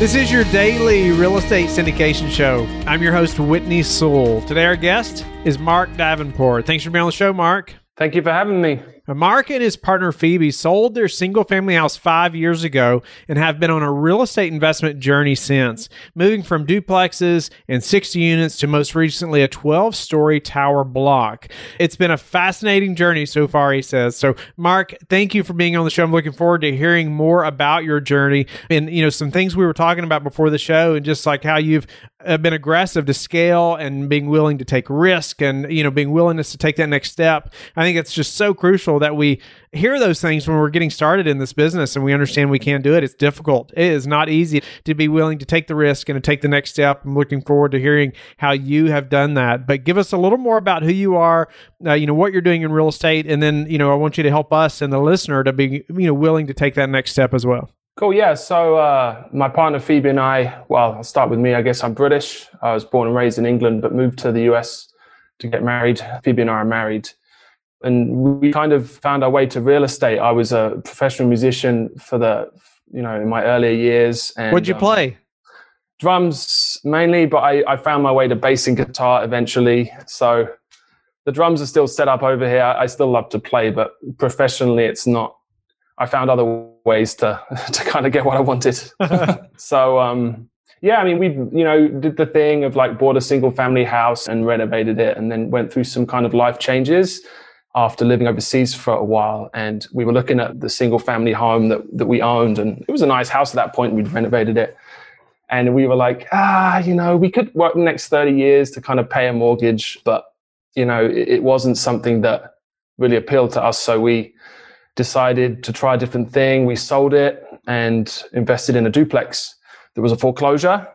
This is your daily real estate syndication show. I'm your host, Whitney Sewell. Today, our guest is Mark Davenport. Thanks for being on the show, Mark. Thank you for having me. Mark and his partner Phoebe sold their single family house five years ago and have been on a real estate investment journey since, moving from duplexes and 60 units to most recently a 12 story tower block. It's been a fascinating journey so far, he says. So, Mark, thank you for being on the show. I'm looking forward to hearing more about your journey and, you know, some things we were talking about before the show and just like how you've uh, been aggressive to scale and being willing to take risk and, you know, being willingness to take that next step. I think it's just so crucial that we hear those things when we're getting started in this business and we understand we can't do it. It's difficult. It is not easy to be willing to take the risk and to take the next step. I'm looking forward to hearing how you have done that. But give us a little more about who you are, uh, you know, what you're doing in real estate. And then, you know, I want you to help us and the listener to be, you know, willing to take that next step as well. Cool. Yeah. So uh, my partner Phoebe and I, well, I'll start with me. I guess I'm British. I was born and raised in England, but moved to the US to get married. Phoebe and I are married and we kind of found our way to real estate. I was a professional musician for the, you know, in my earlier years. And, What'd you um, play? Drums mainly, but I, I found my way to bass and guitar eventually. So the drums are still set up over here. I still love to play, but professionally, it's not. I found other ways to to kind of get what I wanted. so um, yeah, I mean, we you know did the thing of like bought a single family house and renovated it, and then went through some kind of life changes after living overseas for a while. And we were looking at the single family home that, that we owned. And it was a nice house at that point. We'd renovated it. And we were like, ah, you know, we could work the next 30 years to kind of pay a mortgage. But, you know, it, it wasn't something that really appealed to us. So we decided to try a different thing. We sold it and invested in a duplex. There was a foreclosure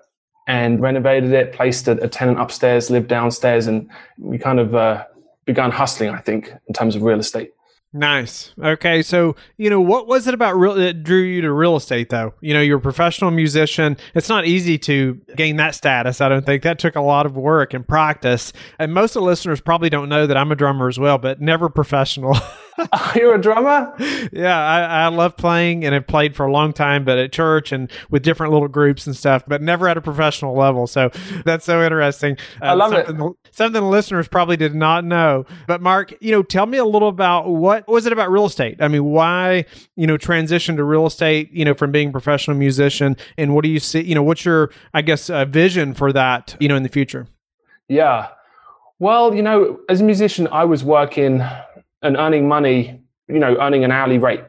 and renovated it, placed a, a tenant upstairs, lived downstairs, and we kind of uh, began hustling, I think, in terms of real estate. Nice. Okay, so you know what was it about real that drew you to real estate, though? You know, you're a professional musician. It's not easy to gain that status. I don't think that took a lot of work and practice. And most of the listeners probably don't know that I'm a drummer as well, but never professional. You're a drummer? Yeah, I, I love playing and have played for a long time, but at church and with different little groups and stuff, but never at a professional level. So that's so interesting. Uh, I love something, it. Something the listeners probably did not know. But Mark, you know, tell me a little about what was it about real estate? I mean, why, you know, transition to real estate, you know, from being a professional musician and what do you see, you know, what's your, I guess, uh, vision for that, you know, in the future? Yeah. Well, you know, as a musician, I was working and earning money, you know, earning an hourly rate,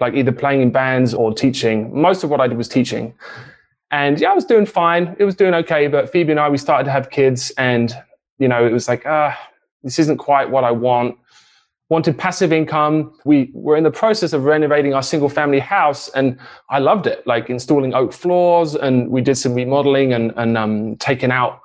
like either playing in bands or teaching. Most of what I did was teaching. And yeah, I was doing fine. It was doing okay. But Phoebe and I, we started to have kids and, you know, it was like, ah, this isn't quite what I want. Wanted passive income. We were in the process of renovating our single family house and I loved it, like installing oak floors and we did some remodeling and, and um, taking out,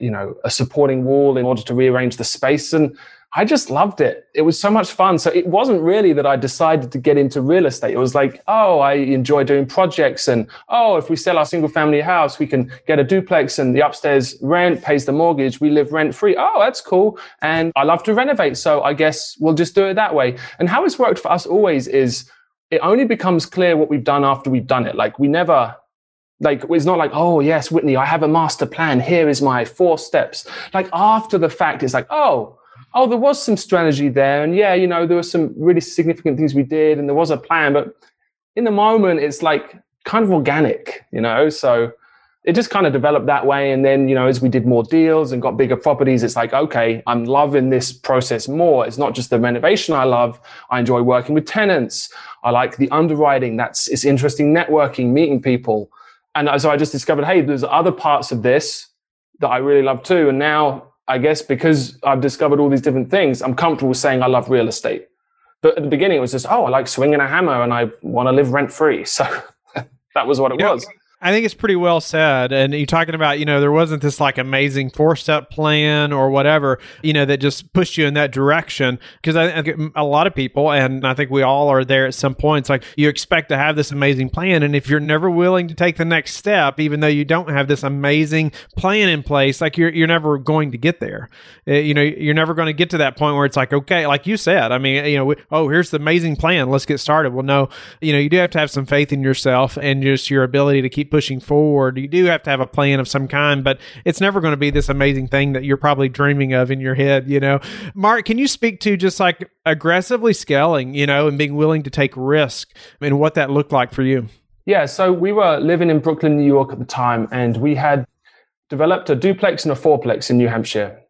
you know, a supporting wall in order to rearrange the space. And I just loved it. It was so much fun. So it wasn't really that I decided to get into real estate. It was like, oh, I enjoy doing projects. And oh, if we sell our single family house, we can get a duplex and the upstairs rent pays the mortgage. We live rent free. Oh, that's cool. And I love to renovate. So I guess we'll just do it that way. And how it's worked for us always is it only becomes clear what we've done after we've done it. Like we never, like it's not like oh yes whitney i have a master plan here is my four steps like after the fact it's like oh oh, there was some strategy there. And yeah, you know, there were some really significant things we did and there was a plan. But in the moment, it's like kind of organic, you know? So it just kind of developed that way. And then, you know, as we did more deals and got bigger properties, it's like, okay, I'm loving this process more. It's not just the renovation I love. I enjoy working with tenants. I like the underwriting. That's, it's interesting networking, meeting people. And so I just discovered, hey, there's other parts of this that I really love too. And now I guess because I've discovered all these different things, I'm comfortable saying I love real estate. But at the beginning, it was just, oh, I like swinging a hammer and I want to live rent free. So that was what it you was. Know, I think it's pretty well said. And you're talking about, you know, there wasn't this like amazing four step plan or whatever, you know, that just pushed you in that direction. Because I, think a lot of people, and I think we all are there at some points, like you expect to have this amazing plan. And if you're never willing to take the next step, even though you don't have this amazing plan in place, like you're, you're never going to get there. Uh, you know, you're never going to get to that point where it's like, okay, like you said, I mean, you know, oh, here's the amazing plan. Let's get started. Well, no, you know, you do have to have some faith in yourself and just your ability to keep pushing forward. You do have to have a plan of some kind, but it's never going to be this amazing thing that you're probably dreaming of in your head, you know. Mark, can you speak to just like aggressively scaling, you know, and being willing to take risk and what that looked like for you? Yeah, so we were living in Brooklyn, New York at the time, and we had developed a duplex and a fourplex in New Hampshire.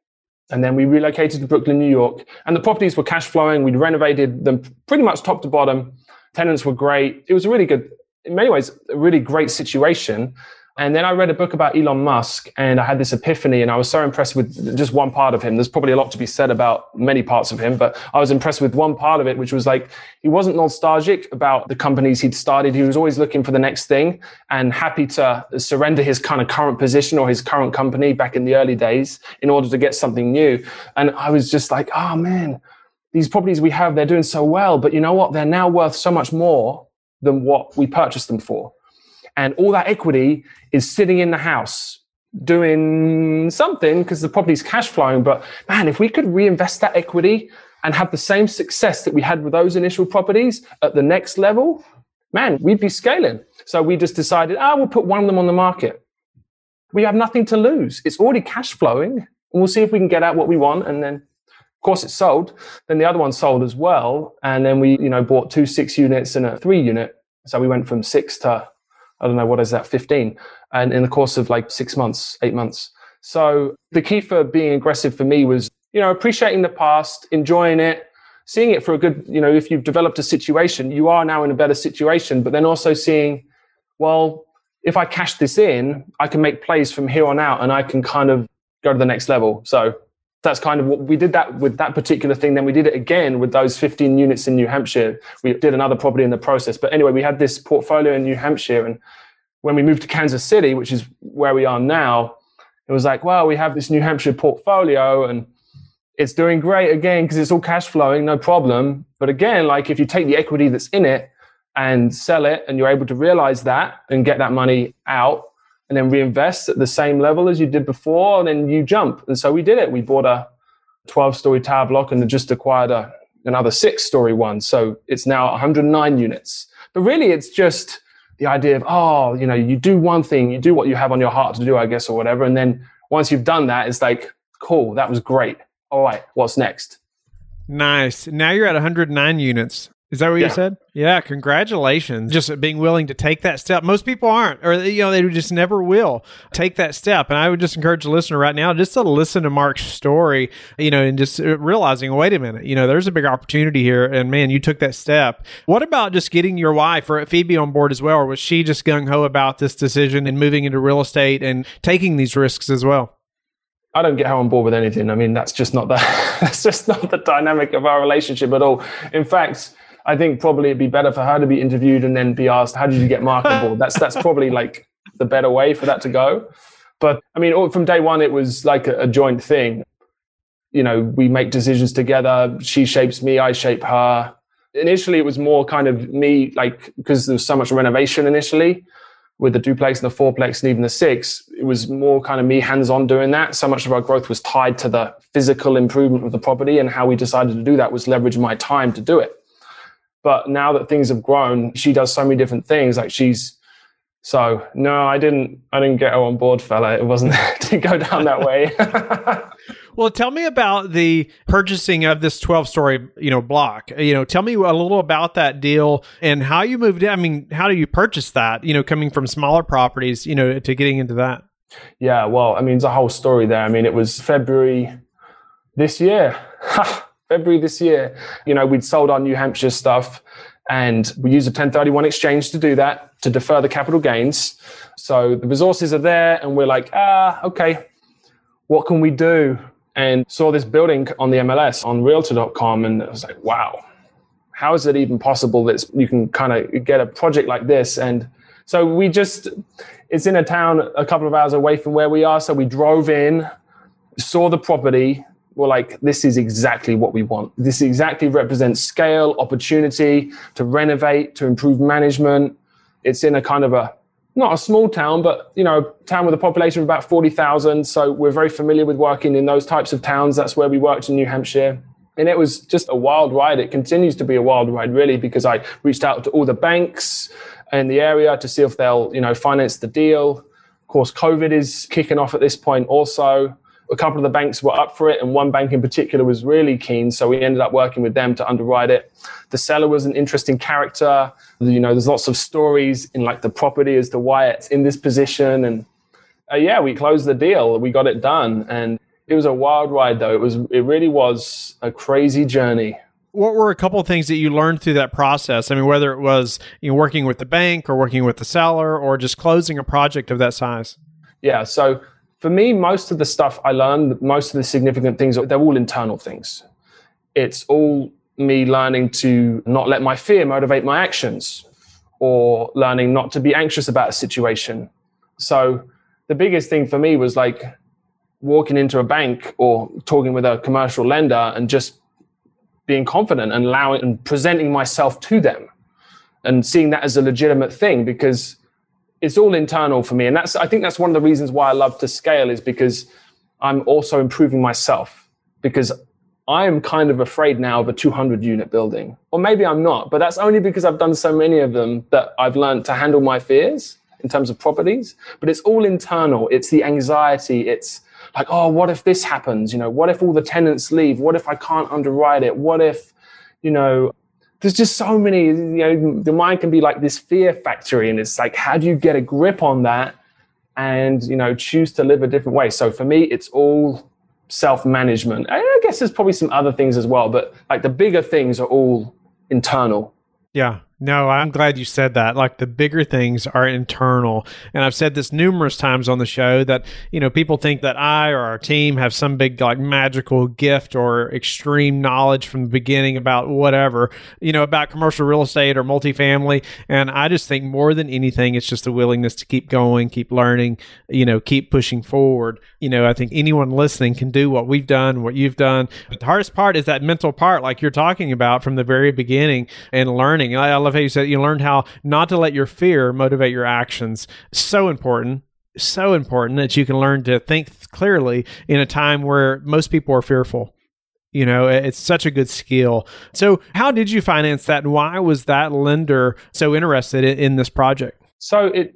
And then we relocated to Brooklyn, New York, and the properties were cash flowing. We'd renovated them pretty much top to bottom. Tenants were great. It was a really good in many ways, a really great situation. And then I read a book about Elon Musk and I had this epiphany and I was so impressed with just one part of him. There's probably a lot to be said about many parts of him, but I was impressed with one part of it, which was like he wasn't nostalgic about the companies he'd started. He was always looking for the next thing and happy to surrender his kind of current position or his current company back in the early days in order to get something new. And I was just like, oh man, these properties we have, they're doing so well, but you know what? They're now worth so much more than what we purchased them for. And all that equity is sitting in the house doing something because the property's cash flowing. But man, if we could reinvest that equity and have the same success that we had with those initial properties at the next level, man, we'd be scaling. So we just decided, ah, oh, we'll put one of them on the market. We have nothing to lose. It's already cash flowing. And we'll see if we can get out what we want and then of course, it sold. Then the other one sold as well, and then we, you know, bought two six units and a three unit. So we went from six to, I don't know, what is that, fifteen, and in the course of like six months, eight months. So the key for being aggressive for me was, you know, appreciating the past, enjoying it, seeing it for a good, you know, if you've developed a situation, you are now in a better situation, but then also seeing, well, if I cash this in, I can make plays from here on out and I can kind of go to the next level. So that's kind of what we did that with that particular thing. Then we did it again with those 15 units in New Hampshire. We did another property in the process. But anyway, we had this portfolio in New Hampshire. And when we moved to Kansas City, which is where we are now, it was like, well, we have this New Hampshire portfolio and it's doing great again because it's all cash flowing, no problem. But again, like if you take the equity that's in it and sell it and you're able to realize that and get that money out, and then reinvest at the same level as you did before, and then you jump. And so we did it. We bought a 12 story tower block and just acquired a, another six story one. So it's now 109 units. But really, it's just the idea of, oh, you know, you do one thing, you do what you have on your heart to do, I guess, or whatever. And then once you've done that, it's like, cool, that was great. All right, what's next? Nice. Now you're at 109 units. Is that what yeah. you said? Yeah, congratulations. Just being willing to take that step. Most people aren't, or, you know, they just never will take that step. And I would just encourage the listener right now just to listen to Mark's story, you know, and just uh, realizing, wait a minute, you know, there's a big opportunity here. And man, you took that step. What about just getting your wife or Phoebe on board as well? Or was she just gung ho about this decision and moving into real estate and taking these risks as well? I don't get her on board with anything. I mean, that's just not the that's just not the dynamic of our relationship at all. In fact, I think probably it'd be better for her to be interviewed and then be asked, "How did you get Mark on board?" That's that's probably like the better way for that to go. But I mean, from day one, it was like a, a joint thing. You know, we make decisions together. She shapes me, I shape her. Initially, it was more kind of me, like because there was so much renovation initially with the duplex and the fourplex and even the six, it was more kind of me hands on doing that. So much of our growth was tied to the physical improvement of the property. And how we decided to do that was leverage my time to do it. But now that things have grown, she does so many different things. Like she's so no, I didn't. I didn't get her on board, fella. It wasn't to go down that way. well, tell me about the purchasing of this twelve-story, you know, block. You know, tell me a little about that deal and how you moved in. I mean, how do you purchase that? You know, coming from smaller properties, you know, to getting into that. Yeah, well, I mean, it's a whole story there. I mean, it was February this year. February this year, you know, we'd sold our New Hampshire stuff and we used a 1031 exchange to do that to defer the capital gains. So the resources are there and we're like, ah, okay, what can we do? And saw this building on the MLS on realtor.com and I was like, wow, how is it even possible that you can kind of get a project like this and So we just, it's in a town a couple of hours away from where we are. So we drove in, saw the property. We're like, this is exactly what we want. This exactly represents scale, opportunity to renovate, to improve management. It's in a kind of a, not a small town, but you know, town with a population of about 40,000. So we're very familiar with working in those types of towns. That's where we worked in New Hampshire. And it was just a wild ride. It continues to be a wild ride, really, because I reached out to all the banks in the area to see if they'll, you know, finance the deal. Of course, COVID is kicking off at this point also. A couple of the banks were up for it, and one bank in particular was really keen. So we ended up working with them to underwrite it. The seller was an interesting character. You know, there's lots of stories in like the property as to why it's in this position. And uh, yeah, we closed the deal. We got it done. And it was a wild ride, though. It was, it really was a crazy journey what were a couple of things that you learned through that process? I mean, whether it was you know, working with the bank or working with the seller or just closing a project of that size? Yeah. So for me, most of the stuff I learned, most of the significant things, they're all internal things. It's all me learning to not let my fear motivate my actions or learning not to be anxious about a situation. So the biggest thing for me was like walking into a bank or talking with a commercial lender and just being confident and allowing and presenting myself to them and seeing that as a legitimate thing because it's all internal for me and that's i think that's one of the reasons why i love to scale is because i'm also improving myself because i am kind of afraid now of a 200 unit building or maybe i'm not but that's only because i've done so many of them that i've learned to handle my fears in terms of properties but it's all internal it's the anxiety it's like, oh, what if this happens? You know, what if all the tenants leave? What if I can't underwrite it? What if, you know, there's just so many, you know, the mind can be like this fear factory. And it's like, how do you get a grip on that and, you know, choose to live a different way? So for me, it's all self management. I guess there's probably some other things as well, but like the bigger things are all internal. Yeah. No, I'm glad you said that. Like the bigger things are internal. And I've said this numerous times on the show that, you know, people think that I or our team have some big like magical gift or extreme knowledge from the beginning about whatever, you know, about commercial real estate or multifamily. And I just think more than anything, it's just a willingness to keep going, keep learning, you know, keep pushing forward. You know, I think anyone listening can do what we've done, what you've done. But the hardest part is that mental part, like you're talking about from the very beginning and learning. I, I love how you said you learned how not to let your fear motivate your actions. So important so important that you can learn to think clearly in a time where most people are fearful. You know, it's such a good skill. So, how did you finance that, and why was that lender so interested in, in this project? So, it,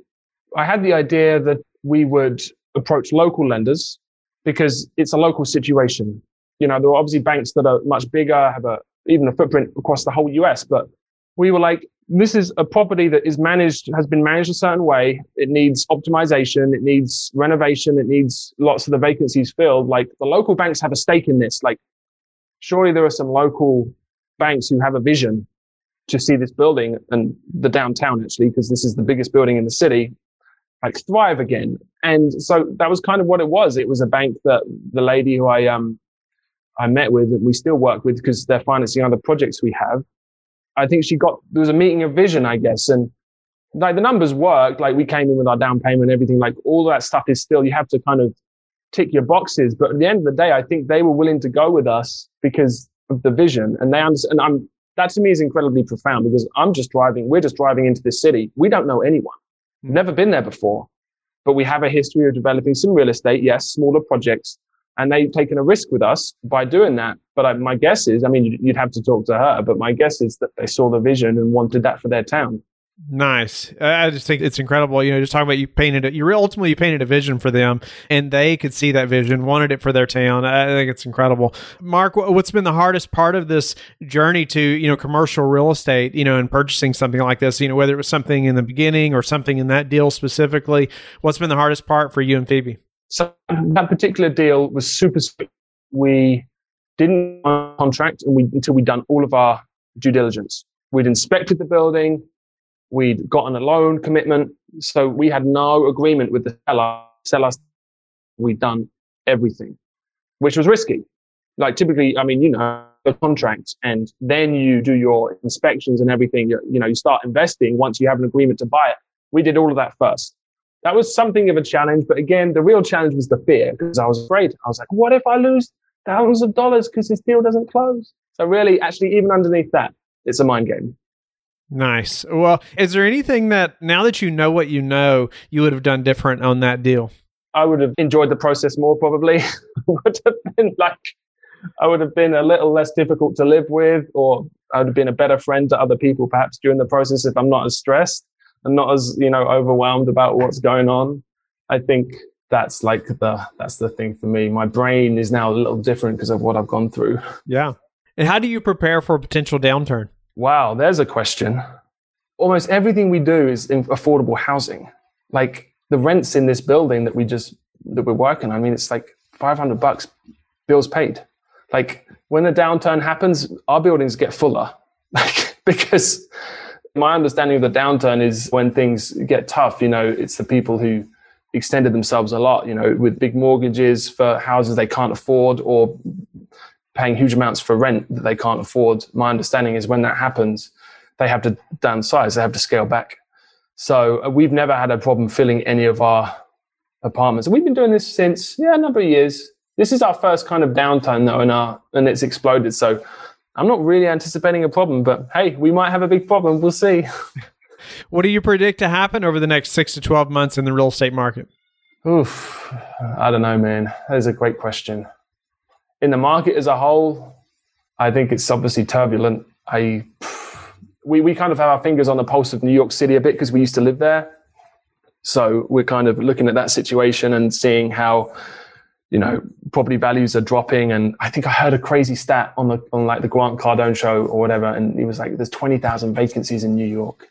I had the idea that we would approach local lenders because it's a local situation. You know, there are obviously banks that are much bigger, have a even a footprint across the whole US, but we were like, this is a property that is managed, has been managed a certain way. It needs optimization. It needs renovation. It needs lots of the vacancies filled. Like the local banks have a stake in this. Like surely there are some local banks who have a vision to see this building and the downtown actually, because this is the biggest building in the city, like thrive again. And so that was kind of what it was. It was a bank that the lady who I, um, I met with, and we still work with because they're financing other projects we have I think she got there was a meeting of vision, I guess, and like the numbers worked. Like we came in with our down payment, everything. Like all that stuff is still you have to kind of tick your boxes. But at the end of the day, I think they were willing to go with us because of the vision, and they understand. And I'm that to me is incredibly profound because I'm just driving. We're just driving into this city. We don't know anyone. We've never been there before, but we have a history of developing some real estate. Yes, smaller projects, and they've taken a risk with us by doing that. But I, my guess is, I mean, you'd have to talk to her, but my guess is that they saw the vision and wanted that for their town. Nice. I just think it's incredible. You know, just talking about you painted it. You ultimately you painted a vision for them, and they could see that vision, wanted it for their town. I think it's incredible. Mark, what's been the hardest part of this journey to you know commercial real estate? You know, and purchasing something like this. You know, whether it was something in the beginning or something in that deal specifically. What's been the hardest part for you and Phoebe? So that particular deal was super sweet. We didn't contract we, until we'd done all of our due diligence. We'd inspected the building. We'd gotten a loan commitment. So we had no agreement with the seller. Seller, we'd done everything, which was risky. Like typically, I mean, you know, the contract and then you do your inspections and everything. You, you know, you start investing once you have an agreement to buy it. We did all of that first. That was something of a challenge. But again, the real challenge was the fear because I was afraid. I was like, what if I lose thousands of dollars because this deal doesn't close? So really, actually, even underneath that, it's a mind game. Nice. Well, is there anything that now that you know what you know, you would have done different on that deal? I would have enjoyed the process more probably. would have been like I would have been a little less difficult to live with, or I would have been a better friend to other people perhaps during the process if I'm not as stressed and not as, you know, overwhelmed about what's going on. I think that's like the that's the thing for me. My brain is now a little different because of what I've gone through. Yeah. And how do you prepare for a potential downturn? Wow, there's a question. Almost everything we do is in affordable housing. Like the rents in this building that we just that we're working. I mean, it's like 500 bucks bills paid. Like when the downturn happens, our buildings get fuller. Like because my understanding of the downturn is when things get tough, you know, it's the people who extended themselves a lot, you know, with big mortgages for houses they can't afford or paying huge amounts for rent that they can't afford. My understanding is when that happens, they have to downsize, they have to scale back. So uh, we've never had a problem filling any of our apartments. We've been doing this since, yeah, a number of years. This is our first kind of downtime though, in our, and it's exploded. So I'm not really anticipating a problem, but hey, we might have a big problem. We'll see. what do you predict to happen over the next six to 12 months in the real estate market? Oof, I don't know, man. That is a great question in the market as a whole, I think it's obviously turbulent. I we we kind of have our fingers on the pulse of New York City a bit because we used to live there. So we're kind of looking at that situation and seeing how you know property values are dropping. And I think I heard a crazy stat on the on like the Grant Cardone show or whatever, and he was like, "There's twenty thousand vacancies in New York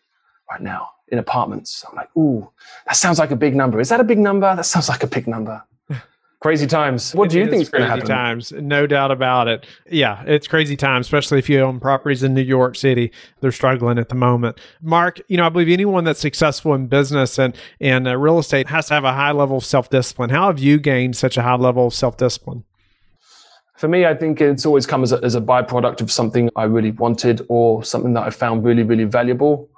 right now in apartments." I'm like, "Ooh, that sounds like a big number. Is that a big number? That sounds like a big number." Crazy times. What do you think is going to happen? Crazy times, no doubt about it. Yeah, it's crazy times, especially if you own properties in New York City. They're struggling at the moment. Mark, you know, I believe anyone that's successful in business and and uh, real estate has to have a high level of self discipline. How have you gained such a high level of self discipline? For me, I think it's always come as a, as a byproduct of something I really wanted or something that I found really, really valuable.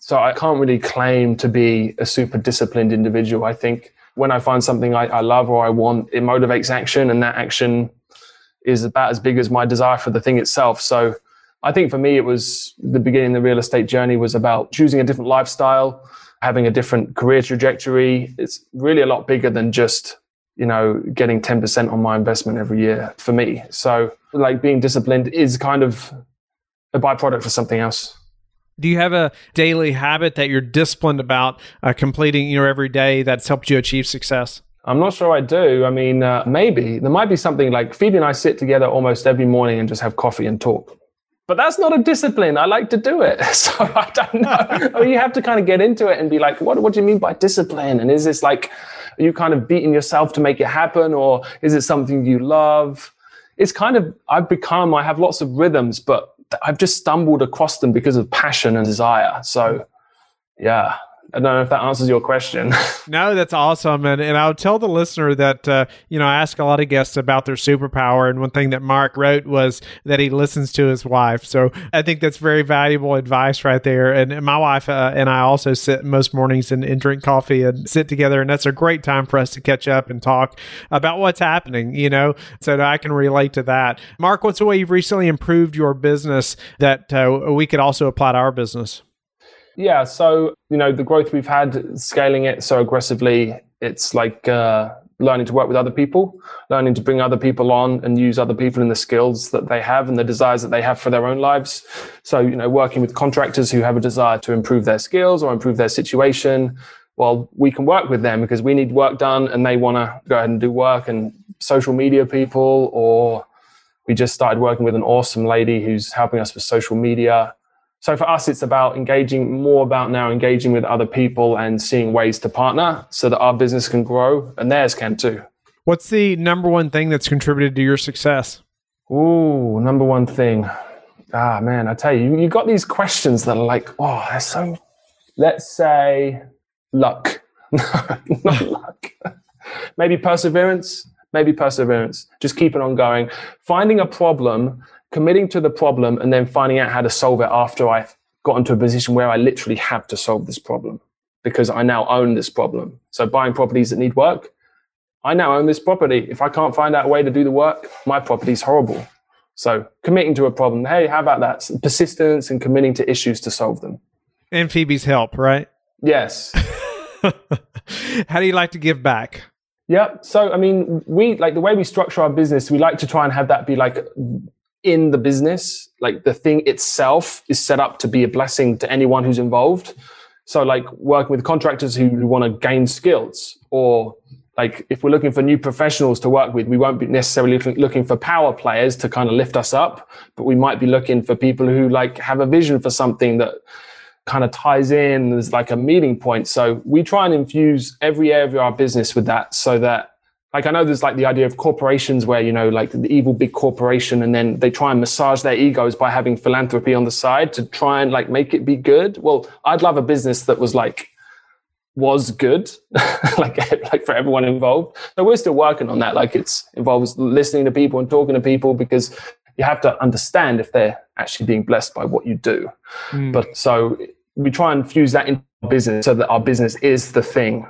So I can't really claim to be a super disciplined individual. I think when I find something I, I love or I want, it motivates action, and that action is about as big as my desire for the thing itself. So I think for me, it was the beginning of the real estate journey was about choosing a different lifestyle, having a different career trajectory. It's really a lot bigger than just, you know, getting 10% on my investment every year for me. So like being disciplined is kind of a byproduct for something else do you have a daily habit that you're disciplined about uh, completing you know every day that's helped you achieve success? I'm not sure i do. I mean uh, maybe. There might be something like phoebe and i sit together almost every morning and just have coffee and talk. But that's not a discipline. I like to do it. So i don't know. I mean, you have to kind of get into it and be like what, what do you mean by discipline? And is this like are you kind of beating yourself to make it happen or is it something you love? It's kind of i've become i have lots of rhythms but I've just stumbled across them because of passion and desire. So, yeah, I don't know if that answers your question. no, that's awesome. And, and I'll tell the listener that, uh, you know, I ask a lot of guests about their superpower. And one thing that Mark wrote was that he listens to his wife. So I think that's very valuable advice right there. And my wife uh, and I also sit most mornings and, and, drink coffee and sit together. And that's a great time for us to catch up and talk about what's happening, you know, so that I can relate to that. Mark, what's the way you've recently improved your business that uh, we could also apply to our business? Yeah, so you know the growth we've had, scaling it so aggressively, it's like uh, learning to work with other people, learning to bring other people on and use other people and the skills that they have and the desires that they have for their own lives. So you know, working with contractors who have a desire to improve their skills or improve their situation. Well, we can work with them because we need work done and they want to go ahead and do work and social media people or we just started working with an awesome lady who's helping us with social media so for us, it's about engaging more about now engaging with other people and seeing ways to partner so that our business can grow and theirs can too. What's the number one thing that's contributed to your success? Ooh, number one thing. Ah, man, I tell you, you got these questions that are like, oh, so, let's say luck. Not luck. maybe perseverance. Maybe perseverance. Just keep it on going. Finding a problem committing to the problem and then finding out how to solve it after I've got into a position where I literally have to solve this problem. because I now own this problem. So buying properties that need work, I now own this property. If I can't find out a way to do the work, my property's horrible. So committing to a problem, hey, how about that? Persistence and committing to issues to solve them. And Phoebe's help, right? Yes. how do you like to give back? Yeah. So, I mean, we like the way we structure our business, we like to try and have that be like in the business, like the thing itself is set up to be a blessing to anyone who's involved. So, like working with contractors who, who want to gain skills, or like if we're looking for new professionals to work with, we won't be necessarily looking for power players to kind of lift us up, but we might be looking for people who like have a vision for something that kind of ties in. There's like a meeting point. So we try and infuse every area of our business with that, so that like I know there's like the idea of corporations where you know like the evil big corporation and then they try and massage their egos by having philanthropy on the side to try and like make it be good. Well, I'd love a business that was like was good, like like for everyone involved. So we're still working on that. Like it's involves listening to people and talking to people because you have to understand if they're actually being blessed by what you do. Mm. But so we try and fuse that into business so that our business is the thing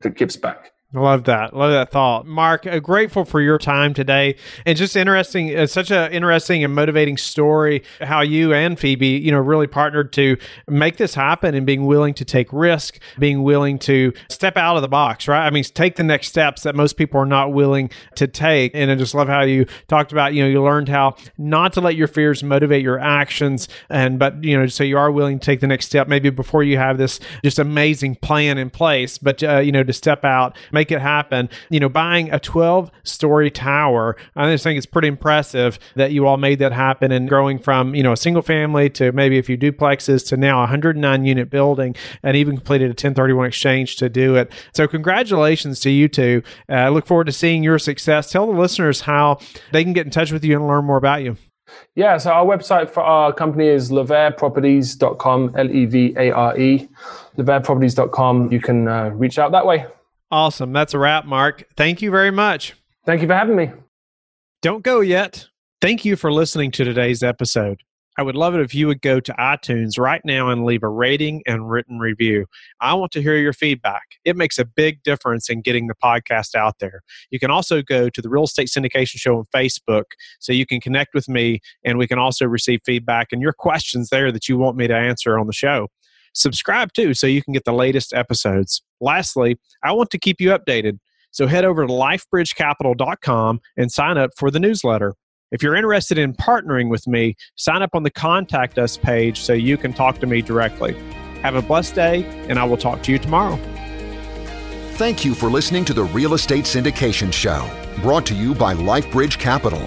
that gives back. Love that. Love that thought. Mark, uh, grateful for your time today and just interesting, uh, such an interesting and motivating story how you and Phoebe, you know, really partnered to make this happen and being willing to take risk, being willing to step out of the box, right? I mean, take the next steps that most people are not willing to take. And I just love how you talked about, you know, you learned how not to let your fears motivate your actions. And, but, you know, so you are willing to take the next step maybe before you have this just amazing plan in place, but, uh, you know, to step out, make make it happen. You know, buying a 12 story tower, I just think it's pretty impressive that you all made that happen and growing from, you know, a single family to maybe a few duplexes to now a 109 unit building and even completed a 1031 exchange to do it. So, congratulations to you two. Uh, I look forward to seeing your success. Tell the listeners how they can get in touch with you and learn more about you. Yeah, so our website for our company is levareproperties.com, L E V A R E, levareproperties.com. You can uh, reach out that way. Awesome. That's a wrap, Mark. Thank you very much. Thank you for having me. Don't go yet. Thank you for listening to today's episode. I would love it if you would go to iTunes right now and leave a rating and written review. I want to hear your feedback. It makes a big difference in getting the podcast out there. You can also go to the Real Estate Syndication Show on Facebook so you can connect with me and we can also receive feedback and your questions there that you want me to answer on the show subscribe too so you can get the latest episodes. Lastly, I want to keep you updated. So head over to lifebridgecapital.com and sign up for the newsletter. If you're interested in partnering with me, sign up on the contact us page so you can talk to me directly. Have a blessed day, and I will talk to you tomorrow. Thank you for listening to the Real Estate Syndication Show, brought to you by LifeBridge Capital.